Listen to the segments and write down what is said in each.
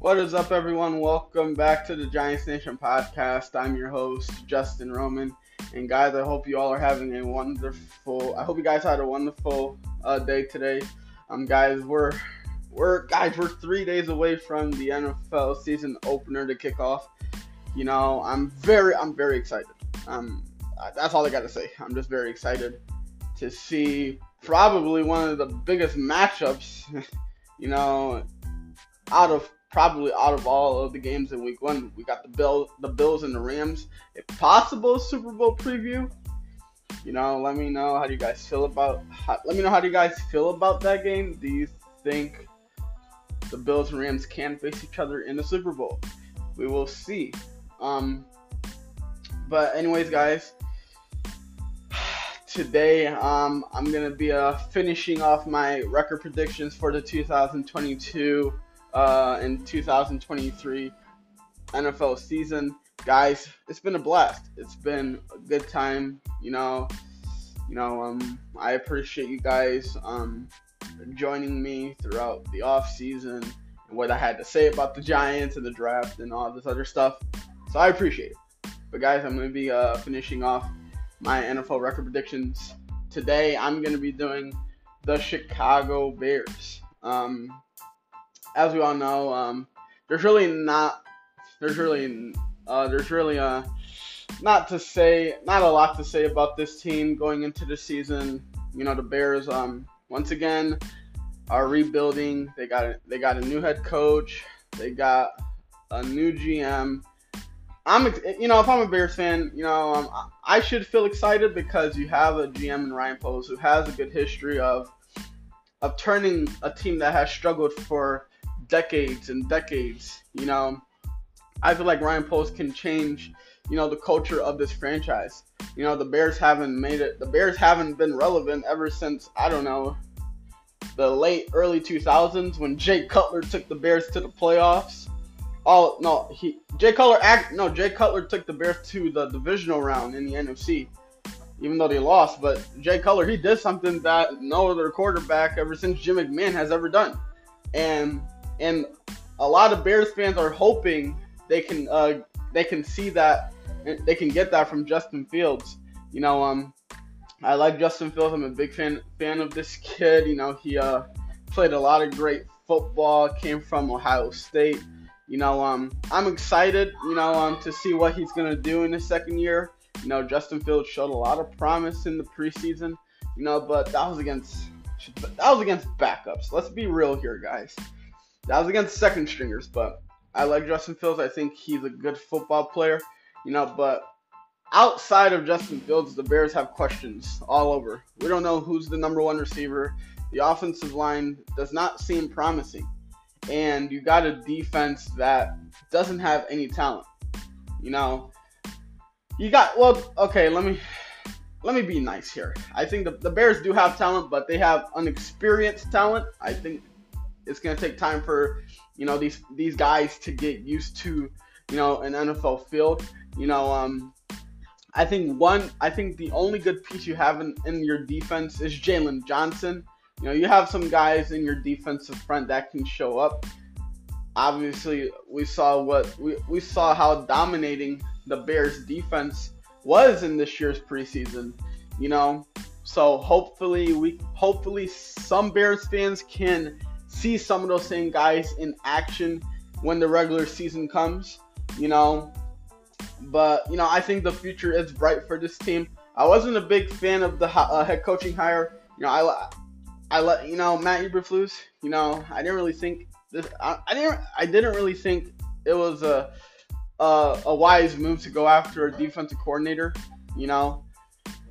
What is up, everyone? Welcome back to the Giants Nation podcast. I'm your host, Justin Roman. And guys, I hope you all are having a wonderful. I hope you guys had a wonderful uh, day today. Um, guys, we're we're guys, we're three days away from the NFL season opener to kick off. You know, I'm very, I'm very excited. Um, that's all I got to say. I'm just very excited to see probably one of the biggest matchups. You know, out of probably out of all of the games in Week One, we got the Bill, the Bills and the Rams. If possible, Super Bowl preview. You know, let me know how do you guys feel about. How, let me know how do you guys feel about that game. Do you think the Bills and Rams can face each other in the Super Bowl? We will see. Um, but anyways, guys, today um, I'm gonna be uh, finishing off my record predictions for the 2022 uh, and 2023 NFL season. Guys, it's been a blast. It's been a good time. You know, you know, um, I appreciate you guys um, joining me throughout the off season and what I had to say about the Giants and the draft and all this other stuff. So I appreciate it. But guys, I'm gonna be uh, finishing off my NFL record predictions. Today, I'm to be doing the Chicago Bears. Um, as we all know, um, there's really not, there's really, uh, there's really uh, not to say, not a lot to say about this team going into the season. You know, the Bears, um, once again, are rebuilding. They got, a, they got a new head coach. They got a new GM. I'm, you know, if I'm a Bears fan, you know, um, I should feel excited because you have a GM in Ryan Poles who has a good history of, of turning a team that has struggled for decades and decades. You know, I feel like Ryan Poles can change, you know, the culture of this franchise. You know, the Bears haven't made it. The Bears haven't been relevant ever since I don't know the late early 2000s when Jay Cutler took the Bears to the playoffs. Oh no, he Jay Cutler act no Jay Cutler took the Bears to the divisional round in the NFC, even though they lost. But Jay Cutler he did something that no other quarterback ever since Jim McMahon has ever done, and and a lot of Bears fans are hoping they can uh they can see that they can get that from Justin Fields. You know um I like Justin Fields. I'm a big fan fan of this kid. You know he uh played a lot of great football. Came from Ohio State you know, um, I'm excited, you know, um, to see what he's gonna do in his second year. You know, Justin Fields showed a lot of promise in the preseason, you know, but that was against that was against backups. Let's be real here, guys. That was against second stringers, but I like Justin Fields. I think he's a good football player, you know, but outside of Justin Fields, the Bears have questions all over. We don't know who's the number one receiver. The offensive line does not seem promising and you got a defense that doesn't have any talent. You know, you got well. Okay, let me let me be nice here. I think the, the Bears do have talent, but they have unexperienced talent. I think it's gonna take time for you know these these guys to get used to you know an NFL field. You know, um, I think one. I think the only good piece you have in, in your defense is Jaylon Johnson. You know, you have some guys in your defensive front that can show up. Obviously, we saw what we, we saw how dominating the Bears defense was in this year's preseason. You know, so hopefully we hopefully some Bears fans can see some of those same guys in action when the regular season comes. You know, but you know I think the future is bright for this team. I wasn't a big fan of the uh, head coaching hire. You know, I I let you know Matt Eberflus. You know, I didn't really think this. I, I didn't. I didn't really think it was a, a a wise move to go after a defensive coordinator. You know,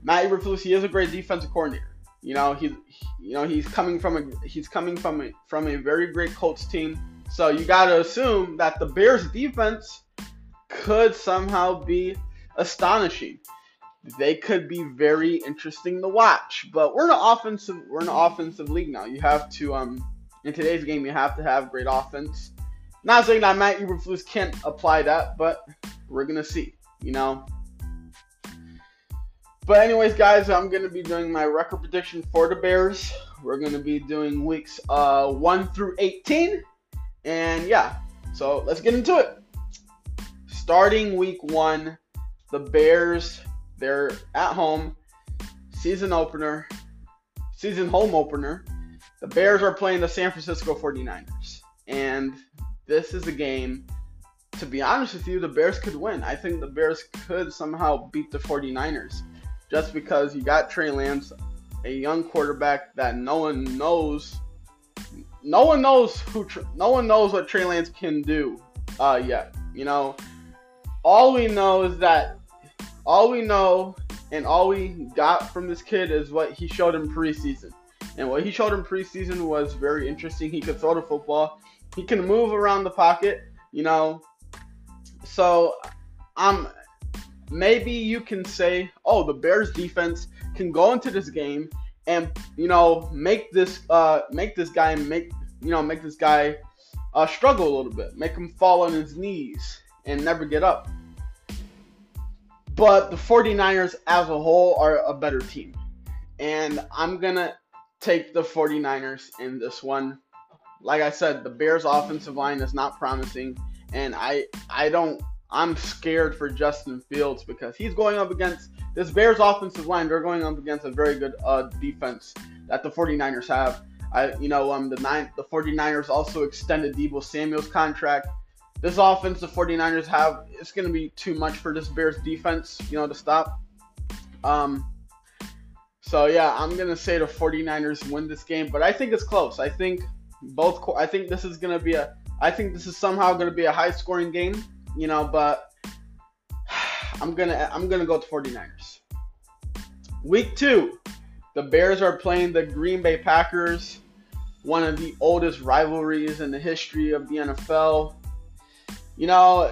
Matt Eberflus. He is a great defensive coordinator. You know, he's you know he's coming from a he's coming from a from a very great Colts team. So you got to assume that the Bears defense could somehow be astonishing they could be very interesting to watch. But we're an offensive we're an offensive league now. You have to um in today's game you have to have great offense. Not saying that Matt Eberflus can't apply that, but we're gonna see. You know. But anyways, guys, I'm gonna be doing my record prediction for the Bears. We're gonna be doing weeks uh one through 18, and yeah, So let's get into it. Starting week one, the Bears, they're at home, season opener, season home opener. The Bears are playing the San Francisco 49ers. And this is a game, to be honest with you, the Bears could win. I think the Bears could somehow beat the 49ers just because you got Trey Lance, a young quarterback that no one knows. No one knows who. No one knows what Trey Lance can do uh, yet. You know, all we know is that all we know and all we got from this kid is what he showed in preseason. And what he showed in preseason was very interesting. He could throw the football. He can move around the pocket. You know, so um, maybe you can say, oh, the Bears defense can go into this game and you know make this uh make this guy make you know make this guy uh, struggle a little bit, make him fall on his knees and never get up. But the 49ers as a whole are a better team. And I'm going to take the 49ers in this one. Like I said, the Bears offensive line is not promising and I I don't I'm scared for Justin Fields because he's going up against this Bears offensive line. They're going up against a very good uh, defense that the 49ers have. I, you know, um, the nine, the 49ers also extended Deebo Samuel's contract. This offense the 49ers have, it's going to be too much for this Bears defense, you know, to stop. Um, so yeah, I'm going to say the 49ers win this game, but I think it's close. I think both, I think this is going to be a, I think this is somehow going to be a high scoring game you know, but I'm gonna I'm gonna go to 49ers. Week two, the Bears are playing the Green Bay Packers, one of the oldest rivalries in the history of the NFL. You know,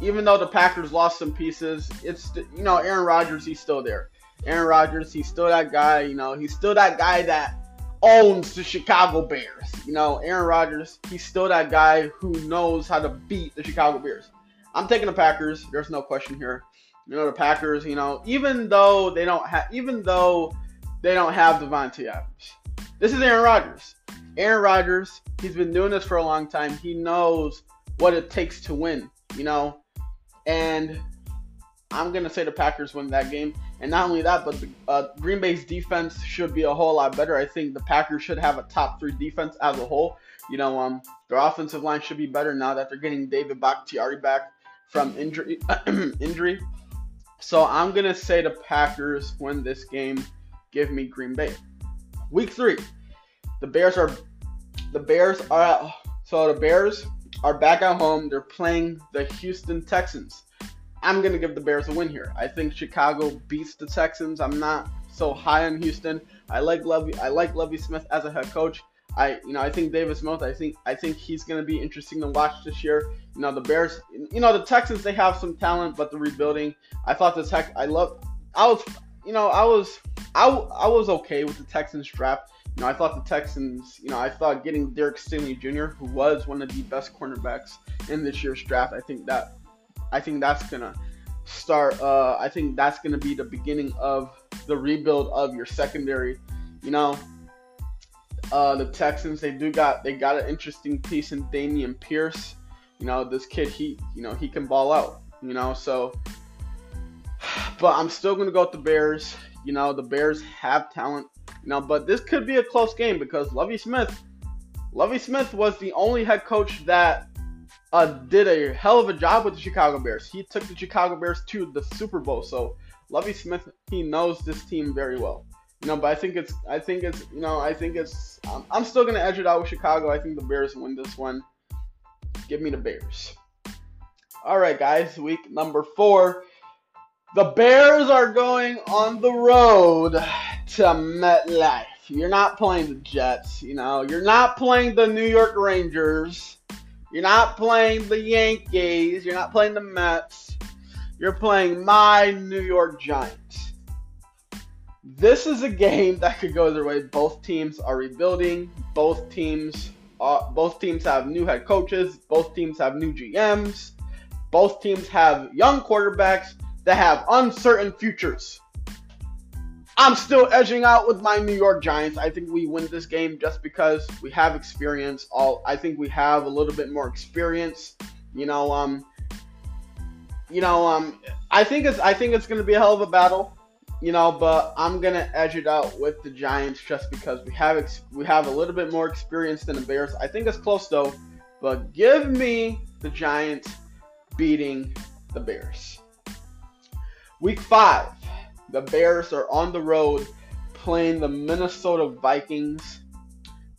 even though the Packers lost some pieces, it's you know Aaron Rodgers he's still there. Aaron Rodgers he's still that guy. You know he's still that guy that owns the Chicago Bears. You know, Aaron Rodgers, he's still that guy who knows how to beat the Chicago Bears. I'm taking the Packers. There's no question here. You know, the Packers, you know, even though they don't have even though they don't have Davante Adams. This is Aaron Rodgers. Aaron Rodgers, he's been doing this for a long time. He knows what it takes to win, you know. And I'm going to say the Packers win that game. And not only that, but the, uh, Green Bay's defense should be a whole lot better. I think the Packers should have a top three defense as a whole. You know, um, their offensive line should be better now that they're getting David Bakhtiari back from injury. injury. So I'm gonna say the Packers win this game. Give me Green Bay. Week three, the Bears are the Bears are so the Bears are back at home. They're playing the Houston Texans. I'm gonna give the Bears a win here. I think Chicago beats the Texans. I'm not so high on Houston. I like Lovie. I like Lovie Smith as a head coach. I, you know, I think Davis Mills. I think, I think he's gonna be interesting to watch this year. You know, the Bears. You know, the Texans. They have some talent, but the rebuilding. I thought the Tech. I love. I was, you know, I was, I, I was okay with the Texans draft. You know, I thought the Texans. You know, I thought getting Derek Stingley Jr., who was one of the best cornerbacks in this year's draft. I think that I think that's gonna start. Uh, I think that's gonna be the beginning of the rebuild of your secondary. You know, uh, the Texans they do got they got an interesting piece in Dameon Pierce. You know, this kid he you know he can ball out. You know, so. But I'm still gonna go with the Bears. You know, the Bears have talent. You know, but this could be a close game because Lovie Smith, Lovie Smith was the only head coach that uh, did a hell of a job with the Chicago Bears. He took the Chicago Bears to the Super Bowl. So Lovie Smith, he knows this team very well. You know, but I think it's, I think it's, you know, I think it's. Um, I'm still gonna edge it out with Chicago. I think the Bears win this one. Give me the Bears. All right, guys. Week number four. The Bears are going on the road to MetLife. You're not playing the Jets, you know. You're not playing the New York Rangers. You're not playing the Yankees. You're not playing the Mets. You're playing my New York Giants. This is a game that could go either way. Both teams are rebuilding. Both teams, uh, both teams have new head coaches. Both teams have new GMs. Both teams have young quarterbacks that have uncertain futures. I'm still edging out with my New York Giants. I think we win this game just because we have experience. All I think we have a little bit more experience. You know, um, you know, um, I think it's I think it's gonna be a hell of a battle. You know, but I'm gonna edge it out with the Giants just because we have ex- we have a little bit more experience than the Bears. I think it's close though, but give me the Giants beating the Bears. Week five. The Bears are on the road playing the Minnesota Vikings.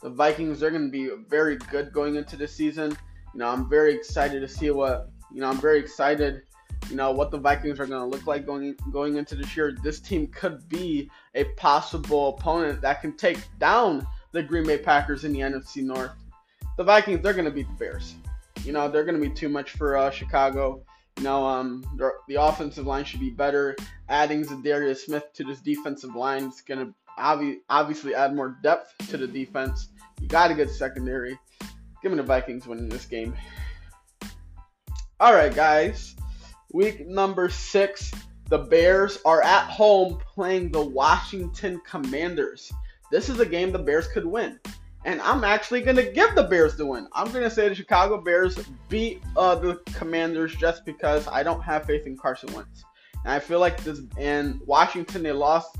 The Vikings are going to be very good going into the season. You know, I'm very excited to see what, you know, I'm very excited, you know, what the Vikings are going to look like going going into this year. This team could be a possible opponent that can take down the Green Bay Packers in the NFC North. The Vikings, they're going to beat the Bears. You know, they're going to be too much for uh, Chicago. Know, um, the offensive line should be better. Adding Za'Darius Smith to this defensive line is going to obvi- obviously add more depth to the defense. You got a good secondary. Give me the Vikings winning this game. All right, guys. Week number six. The Bears are at home playing the Washington Commanders. This is a game the Bears could win and I'm actually going to give the Bears the win. I'm going to say the Chicago Bears beat uh, the Commanders just because I don't have faith in Carson Wentz. And I feel like this and Washington they lost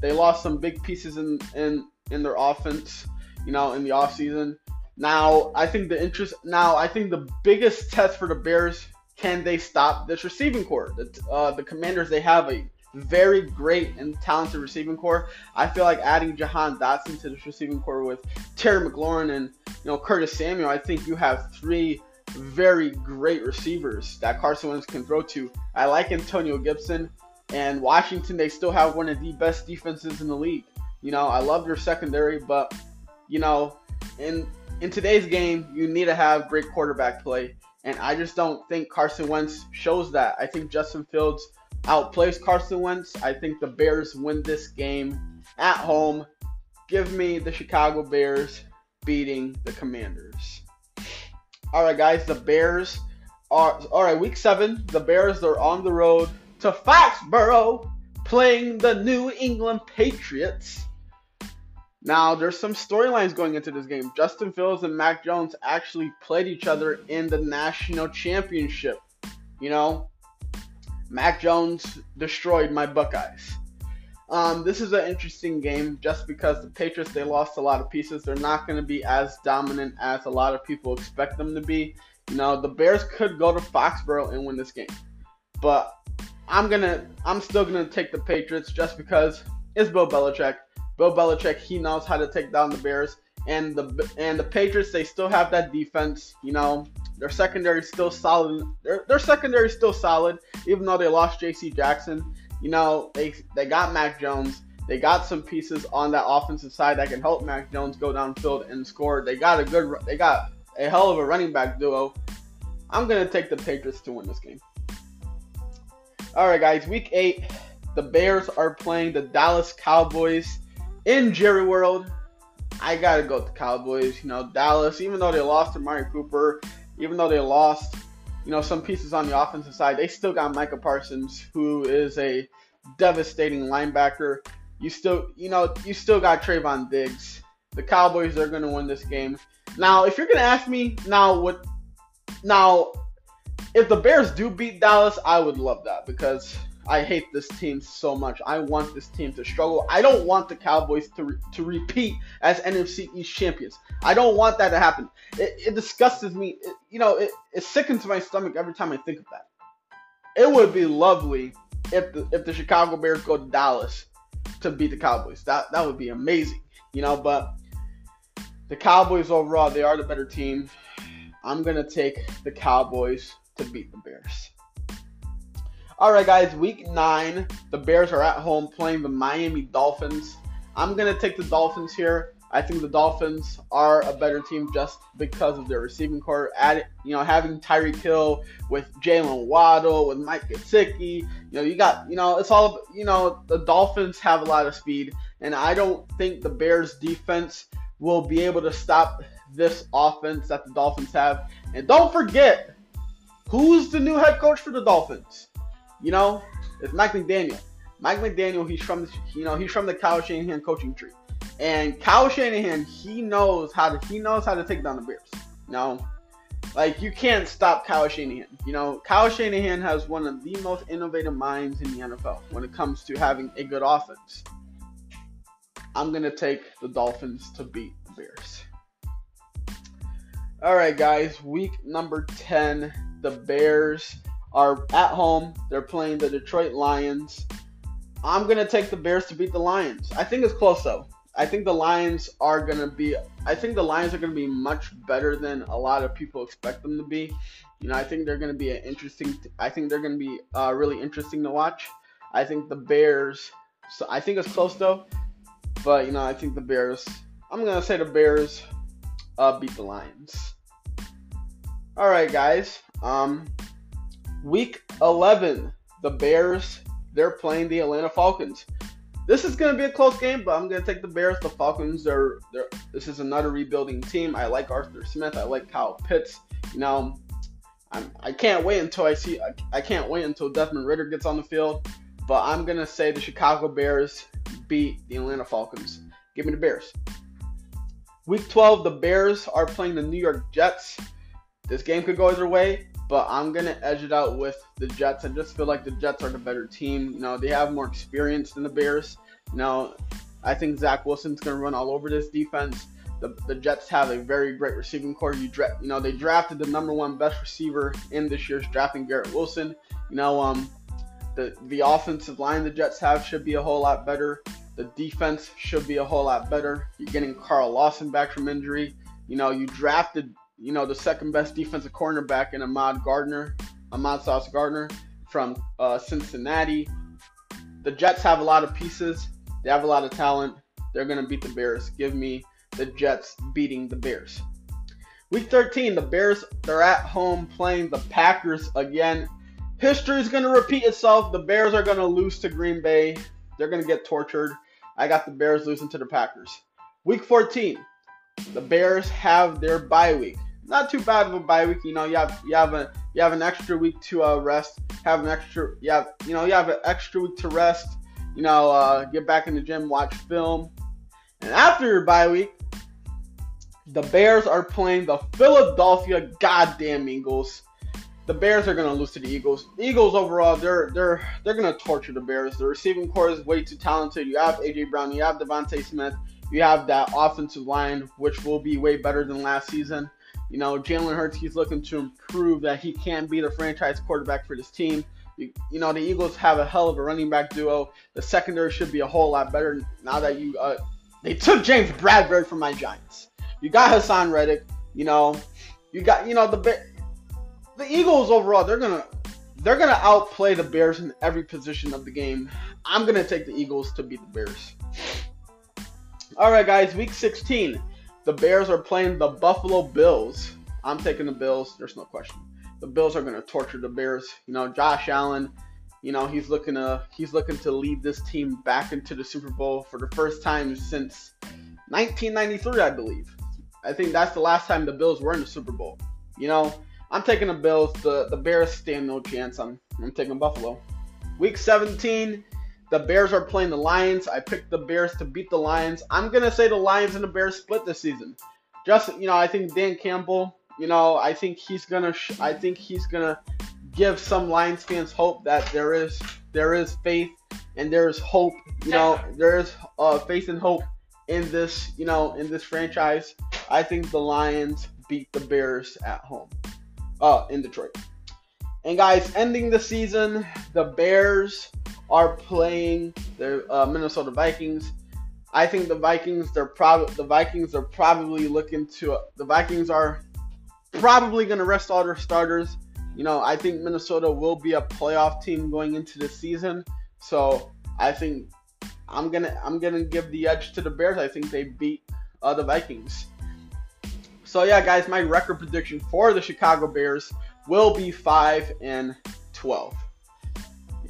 they lost some big pieces in in in their offense, you know, in the offseason. Now, I think the interest now I think the biggest test for the Bears can they stop this receiving core? The uh, the Commanders they have a very great and talented receiving core. I feel like adding Jahan Dotson to this receiving core with Terry McLaurin and you know Curtis Samuel, I think you have three very great receivers that Carson Wentz can throw to. I like Antonio Gibson and Washington. They still have one of the best defenses in the league. You know, I love your secondary, but you know, in in today's game, you need to have great quarterback play. And I just don't think Carson Wentz shows that. I think Justin Fields outplays Carson Wentz. I think the Bears win this game at home. Give me the Chicago Bears beating the Commanders. All right, guys, the Bears are all right. Week seven, the Bears are on the road to Foxborough playing the New England Patriots. Now, there's some storylines going into this game. Justin Fields and Mac Jones actually played each other in the national championship. You know, Mac Jones destroyed my Buckeyes. Um, this is an interesting game just because the Patriots they lost a lot of pieces. They're not going to be as dominant as a lot of people expect them to be. You know, the Bears could go to Foxborough and win this game, but I'm gonna I'm still gonna take the Patriots just because it's Bill Belichick. Bill Belichick he knows how to take down the Bears and the and the Patriots they still have that defense. You know, their secondary is still solid. Their, their secondary is still solid, even though they lost J.C. Jackson. You know, they they got Mac Jones. They got some pieces on that offensive side that can help Mac Jones go downfield and score. They got a good. They got a hell of a running back duo. I'm gonna take the Patriots to win this game. All right, guys. Week eight, the Bears are playing the Dallas Cowboys in Jerry World. I gotta go with the Cowboys. You know, Dallas, even though they lost to Amari Cooper, even though they lost, you know, some pieces on the offensive side, they still got Micah Parsons, who is a devastating linebacker. You still, you know, you still got Trevon Diggs. The Cowboys are to win this game. Now, if you're to ask me now what, now, if the Bears do beat Dallas, I would love that because I hate this team so much. I want this team to struggle. I don't want the Cowboys to, re- to repeat as NFC East champions. I don't want that to happen. It, it disgusts me. It, you know, it, it sickens my stomach every time I think of that. It would be lovely if the, if the Chicago Bears go to Dallas to beat the Cowboys. That that would be amazing. You know, but the Cowboys overall, they are the better team. I'm gonna take the Cowboys to beat the Bears. All right, guys, week nine, the Bears are at home playing the Miami Dolphins. I'm going to take the Dolphins here. I think the Dolphins are a better team just because of their receiving core. Add, you know, having Tyreek Hill with Jaylen Waddle, with Mike Gesicki. You know, you got, you know, it's all, you know, the Dolphins have a lot of speed, and I don't think the Bears defense will be able to stop this offense that the Dolphins have. And don't forget, who's the new head coach for the Dolphins? You know, it's Mike McDaniel. Mike McDaniel, he's from the, you know he's from the Kyle Shanahan coaching tree, and Kyle Shanahan he knows how to he knows how to take down the Bears. You know, like you can't stop Kyle Shanahan. You know, Kyle Shanahan has one of the most innovative minds in the NFL when it comes to having a good offense. I'm gonna take the Dolphins to beat the Bears. All right, guys. Week number ten, the Bears are at home. They're playing the Detroit Lions. I'm gonna take the Bears to beat the Lions. I think it's close though. I think the Lions are gonna be. I think the Lions are gonna be much better than a lot of people expect them to be. You know, I think they're gonna be an interesting. I think they're gonna be uh, really interesting to watch. I think the Bears. So I think it's close though, but you know, I think the Bears. I'm gonna say the Bears uh, beat the Lions. All right, guys. Um, week 11, the Bears they're playing the Atlanta Falcons. This is going to be a close game, but I'm going to take the Bears. The Falcons are they're, this is another rebuilding team. I like Arthur Smith. I like Kyle Pitts. You know, I'm, I can't wait until I see. I, I can't wait until Desmond Ridder gets on the field. But I'm going to say the Chicago Bears beat the Atlanta Falcons. Give me the Bears. Week 12, the Bears are playing the New York Jets. This game could go either way but I'm gonna edge it out with the Jets. I just feel like the Jets are the better team. You know, they have more experience than the Bears. You know, I think Zach Wilson's gonna run all over this defense. The, the Jets have a very great receiving core. You dra- you know they drafted the number one best receiver in this year's drafting, Garrett Wilson. You know, um, the the offensive line the Jets have should be a whole lot better. The defense should be a whole lot better. You're getting Carl Lawson back from injury. You know, you drafted you know, the second best defensive cornerback in Ahmad Gardner, Ahmad Sauce Gardner from uh, Cincinnati. The Jets have a lot of pieces. They have a lot of talent. They're going to beat the Bears. Give me the Jets beating the Bears. Week 13, the Bears, they're at home playing the Packers again. History is going to repeat itself. The Bears are going to lose to Green Bay. They're going to get tortured. I got the Bears losing to the Packers. Week 14, the Bears have their bye week not too bad of a bye week. You know, you have you have a you have an extra week to uh, rest. Have an extra you have you know you have an extra week to rest. You know, uh, get back in the gym, watch film, and after your bye week, the Bears are playing the Philadelphia goddamn Eagles. The Bears are gonna lose to the Eagles. Eagles overall, they're they're they're gonna torture the Bears. The receiving core is way too talented. You have AJ Brown, you have DeVonta Smith, you have that offensive line, which will be way better than last season. You know, Jalen Hurts, he's looking to improve that he can be the franchise quarterback for this team. You, you, know, the Eagles have a hell of a running back duo. The secondary should be a whole lot better now that you uh, they took James Bradberry from my Giants. You got Haason Reddick. You know, you got you know the the Eagles overall. They're gonna they're gonna outplay the Bears in every position of the game. I'm gonna take the Eagles to beat the Bears. All right, guys. Week 16 the Bears are playing the Buffalo Bills. I'm taking the Bills. There's no question. The Bills are going to torture the Bears. You know, Josh Allen. You know, he's looking to he's looking to lead this team back into the Super Bowl for the first time since 1993, I believe. I think that's the last time the Bills were in the Super Bowl. You know, I'm taking the Bills. The the Bears stand no chance. I'm I'm taking Buffalo. Week 17, the Bears are playing the Lions. I picked the Bears to beat the Lions. I'm gonna say the Lions and the Bears split this season. Just you know, I think Dan Campbell. You know, I think he's gonna. Sh- I think he's gonna give some Lions fans hope that there is there is faith and there is hope. You know, there is uh, faith and hope in this. You know, in this franchise. I think the Lions beat the Bears at home. Uh, in Detroit. And guys, ending the season, the Bears are playing the uh, Minnesota Vikings. I think the Vikings they're probably the Vikings are probably looking to the Vikings are probably going to rest all their starters. You know, I think Minnesota will be a playoff team going into the season. So I think I'm gonna I'm gonna give the edge to the Bears. I think they beat uh, the Vikings. So yeah, guys, my record prediction for the Chicago Bears will be five and twelve.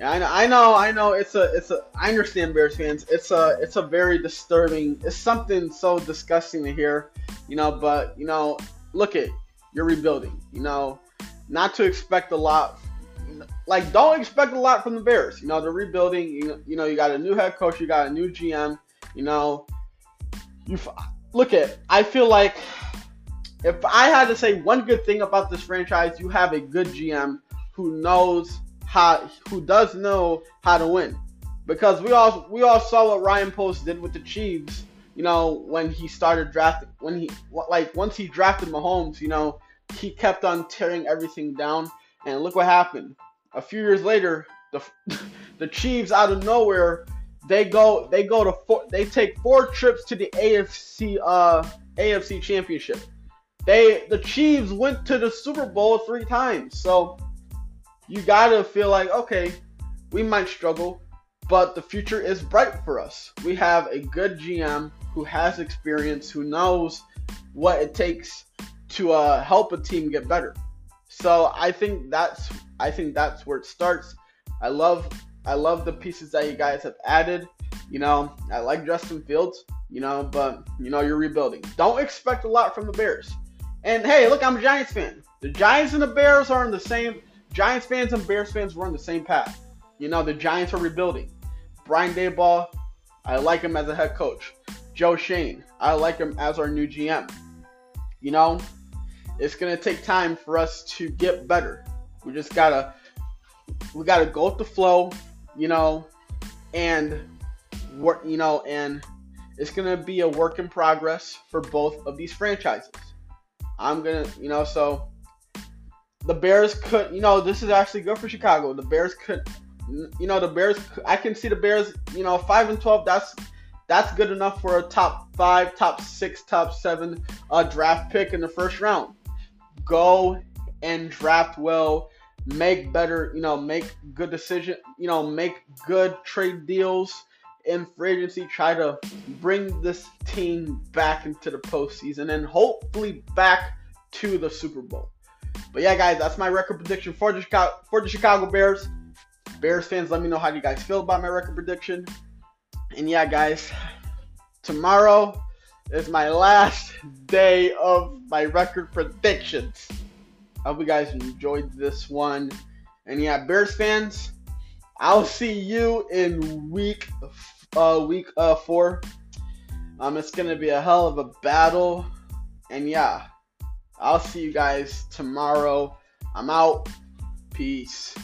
I know, I know, I know. It's a, it's a. I understand Bears fans. It's a, it's a very disturbing. It's something so disgusting to hear, you know. But you know, look at you're rebuilding. You know, not to expect a lot. like don't expect a lot from the Bears. You know, they're rebuilding. You, you know, you got a new head coach, you got a new GM. You know, you look at. I feel like if I had to say one good thing about this franchise, you have a good GM who knows how, who does know how to win. Because we all we all saw what Ryan Poles did with the Chiefs. You know, when he started drafting, when he like once he drafted Mahomes, you know, he kept on tearing everything down. And look what happened. A few years later, the the Chiefs out of nowhere, they go they go to four, they take four trips to the AFC uh AFC Championship. They the Chiefs went to the Super Bowl three times. So you gotta feel like, okay, we might struggle, but the future is bright for us. We have a good GM who has experience, who knows what it takes to uh, help a team get better. So I think that's I think that's where it starts. I love I love the pieces that you guys have added. You know, I like Justin Fields, you know, but you know, you're rebuilding. Don't expect a lot from the Bears. And hey, look, I'm a Giants fan. The Giants and the Bears are in the same. Giants fans and Bears fans were on the same path. You know, the Giants are rebuilding. Brian Daboll, I like him as a head coach. Joe Schoen, I like him as our new GM. You know, it's gonna take time for us to get better. We just gotta, we gotta go with the flow. You know, and work. You know, and it's gonna be a work in progress for both of these franchises. I'm gonna, you know, so the Bears could, you know, this is actually good for Chicago. The Bears could, you know, the Bears. I can see the Bears, you know, five and twelve. That's that's good enough for a top five, top six, top seven uh, draft pick in the first round. Go and draft well, make better, you know, make good decision, you know, make good trade deals in free agency, try to bring this team back into the postseason and hopefully back to the Super Bowl. But yeah, guys, that's my record prediction for the Chicago, for the Chicago Bears. Bears fans, let me know how you guys feel about my record prediction. And yeah, guys, tomorrow is my last day of my record predictions. I hope you guys enjoyed this one. And yeah, Bears fans, I'll see you in week uh, week uh, four. Um, it's gonna be a hell of a battle, and yeah, I'll see you guys tomorrow. I'm out. Peace.